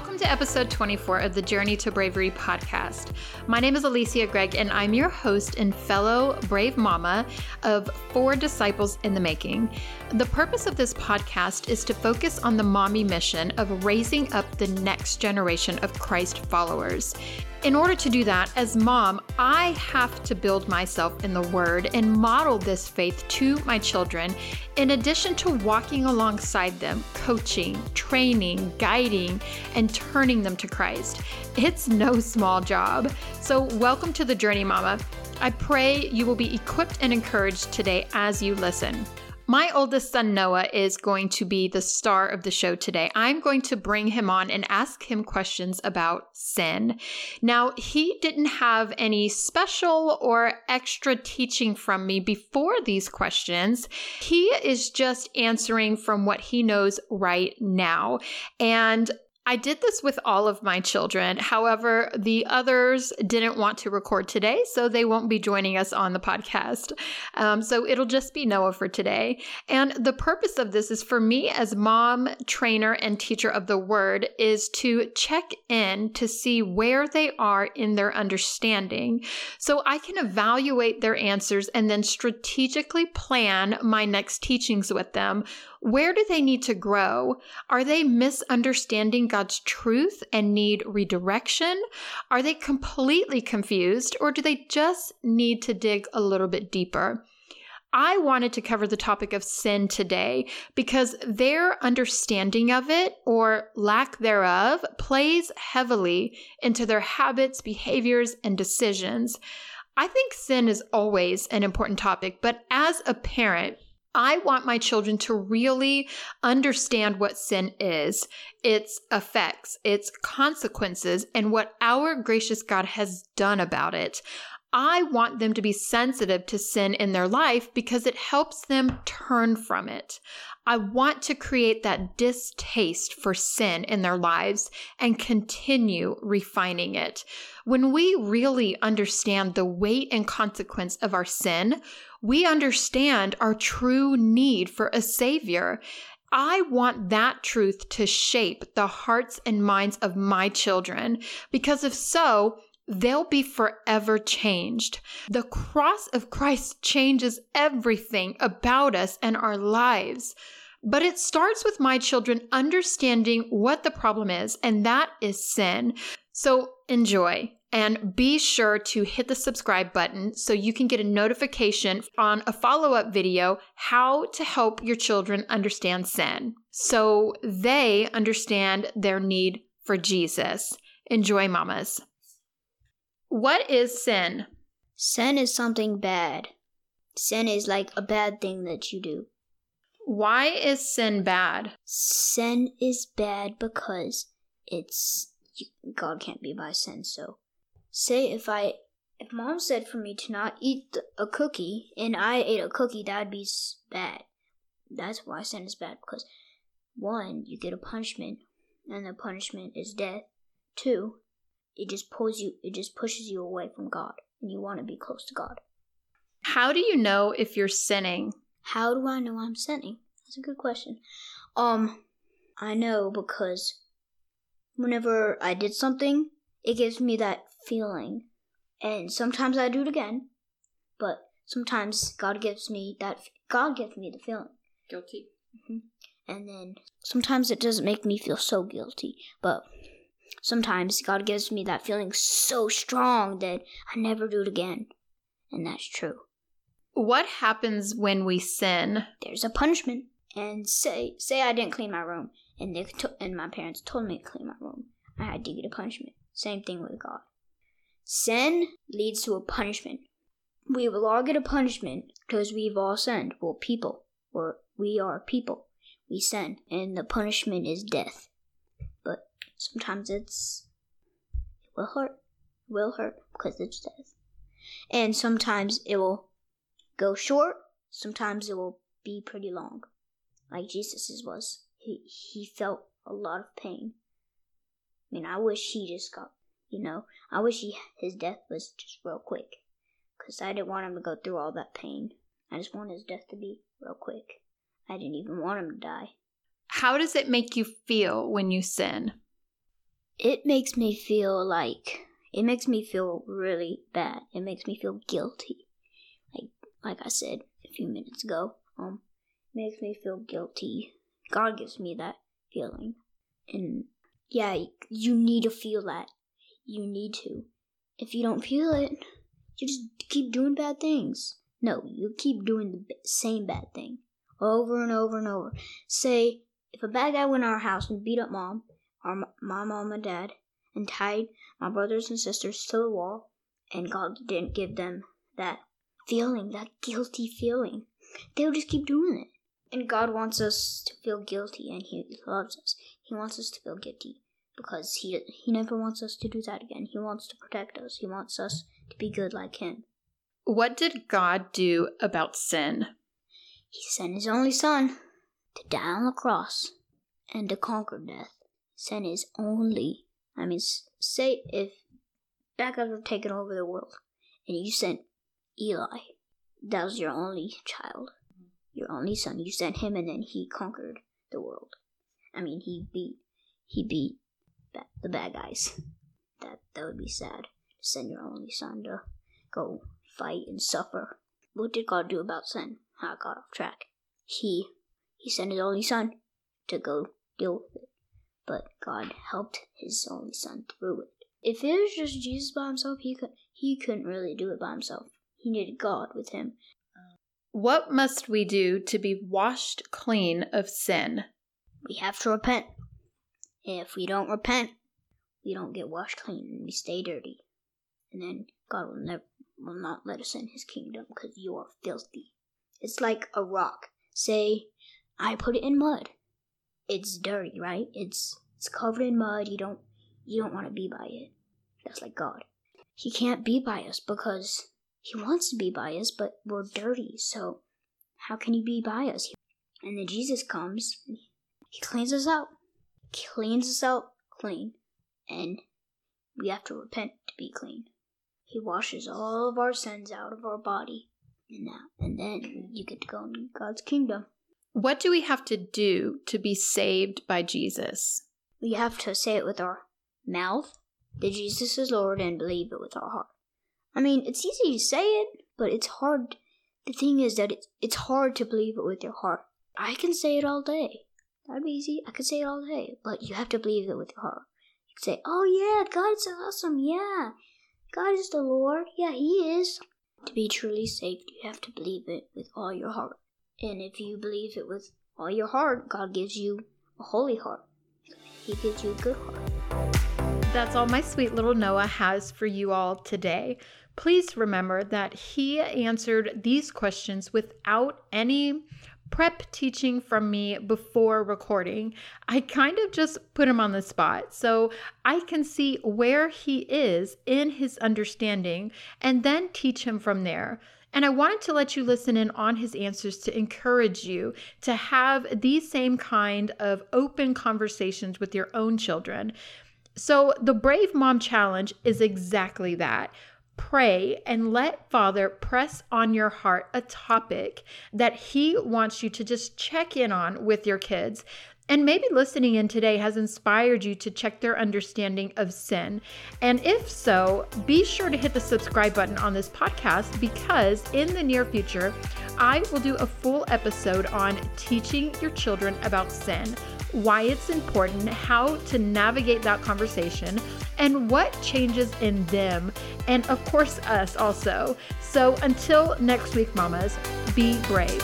Welcome to episode 24 of the Journey to Bravery podcast. My name is Alicia Gregg, and I'm your host and fellow brave mama of four disciples in the making. The purpose of this podcast is to focus on the mommy mission of raising up the next generation of Christ followers. In order to do that, as mom, I have to build myself in the Word and model this faith to my children, in addition to walking alongside them, coaching, training, guiding, and turning them to Christ. It's no small job. So, welcome to the journey, Mama. I pray you will be equipped and encouraged today as you listen. My oldest son, Noah, is going to be the star of the show today. I'm going to bring him on and ask him questions about sin. Now, he didn't have any special or extra teaching from me before these questions. He is just answering from what he knows right now. And I did this with all of my children. However, the others didn't want to record today, so they won't be joining us on the podcast. Um, so it'll just be Noah for today. And the purpose of this is for me as mom, trainer, and teacher of the word is to check in to see where they are in their understanding so I can evaluate their answers and then strategically plan my next teachings with them where do they need to grow? Are they misunderstanding God's truth and need redirection? Are they completely confused or do they just need to dig a little bit deeper? I wanted to cover the topic of sin today because their understanding of it or lack thereof plays heavily into their habits, behaviors, and decisions. I think sin is always an important topic, but as a parent, I want my children to really understand what sin is, its effects, its consequences, and what our gracious God has done about it. I want them to be sensitive to sin in their life because it helps them turn from it. I want to create that distaste for sin in their lives and continue refining it. When we really understand the weight and consequence of our sin, we understand our true need for a Savior. I want that truth to shape the hearts and minds of my children because if so, they'll be forever changed. The cross of Christ changes everything about us and our lives. But it starts with my children understanding what the problem is, and that is sin. So enjoy. And be sure to hit the subscribe button so you can get a notification on a follow up video how to help your children understand sin so they understand their need for Jesus. Enjoy, mamas. What is sin? Sin is something bad. Sin is like a bad thing that you do. Why is sin bad? Sin is bad because it's God can't be by sin, so say if I if mom said for me to not eat a cookie and I ate a cookie, that'd be bad. That's why sin is bad because one, you get a punishment, and the punishment is death. Two, it just pulls you, it just pushes you away from God, and you want to be close to God. How do you know if you're sinning? How do I know I'm sinning? That's a good question. Um, I know because whenever I did something, it gives me that feeling. And sometimes I do it again, but sometimes God gives me that God gives me the feeling. Guilty. Mm-hmm. And then sometimes it doesn't make me feel so guilty, but sometimes God gives me that feeling so strong that I never do it again. And that's true. What happens when we sin? There's a punishment. And say say I didn't clean my room and they to- and my parents told me to clean my room. I had to get a punishment. Same thing with God. Sin leads to a punishment. We will all get a punishment because we've all sinned. Well, people, or we are people. We sin, and the punishment is death. But sometimes it's it will hurt. It will hurt because it's death. And sometimes it will go short. Sometimes it will be pretty long, like Jesus's was. He he felt a lot of pain. I mean, I wish he just got you know, I wish he, his death was just real quick. Because I didn't want him to go through all that pain. I just want his death to be real quick. I didn't even want him to die. How does it make you feel when you sin? it makes me feel like it makes me feel really bad. It makes me feel guilty. Like like I said a few minutes ago, um makes me feel guilty. God gives me that feeling. And yeah, you need to feel that. You need to. If you don't feel it, you just keep doing bad things. No, you keep doing the same bad thing over and over and over. Say, if a bad guy went in our house and beat up mom, our my mom and dad, and tied my brothers and sisters to the wall, and God didn't give them that feeling, that guilty feeling, they would just keep doing it. And God wants us to feel guilty, and He loves us. He wants us to feel guilty because He He never wants us to do that again. He wants to protect us. He wants us to be good like Him. What did God do about sin? He sent His only Son to die on the cross and to conquer death. Sent His only. I mean, say if bad guys were taking over the world, and you sent Eli, that was your only child your only son. You sent him, and then he conquered the world. I mean, he beat he beat the bad guys. That that would be sad. To send your only son to go fight and suffer. What did God do about sin? I got off track. He he sent his only son to go deal with it, but God helped his only son through it. If it was just Jesus by himself, he could he couldn't really do it by himself. He needed God with him what must we do to be washed clean of sin? We have to repent. If we don't repent, we don't get washed clean and we stay dirty. And then God will never will not let us in his kingdom because you are filthy. It's like a rock. Say, I put it in mud. It's dirty, right? It's it's covered in mud. You don't you don't want to be by it. That's like God. He can't be by us because he wants to be by us, but we're dirty, so how can he be by us? And then Jesus comes, he cleans us out, cleans us out clean, and we have to repent to be clean. He washes all of our sins out of our body, and now and then you get to go in God's kingdom. What do we have to do to be saved by Jesus? We have to say it with our mouth that Jesus is Lord and believe it with our heart. I mean, it's easy to say it, but it's hard. The thing is that it's, it's hard to believe it with your heart. I can say it all day. That'd be easy. I could say it all day, but you have to believe it with your heart. You can say, "Oh yeah, God's awesome. Yeah, God is the Lord. Yeah, He is." To be truly saved, you have to believe it with all your heart. And if you believe it with all your heart, God gives you a holy heart. He gives you a good heart. That's all my sweet little Noah has for you all today. Please remember that he answered these questions without any prep teaching from me before recording. I kind of just put him on the spot so I can see where he is in his understanding and then teach him from there. And I wanted to let you listen in on his answers to encourage you to have these same kind of open conversations with your own children. So, the Brave Mom Challenge is exactly that pray and let Father press on your heart a topic that He wants you to just check in on with your kids. And maybe listening in today has inspired you to check their understanding of sin. And if so, be sure to hit the subscribe button on this podcast because in the near future, I will do a full episode on teaching your children about sin why it's important, how to navigate that conversation, and what changes in them, and of course, us also. So until next week, mamas, be brave.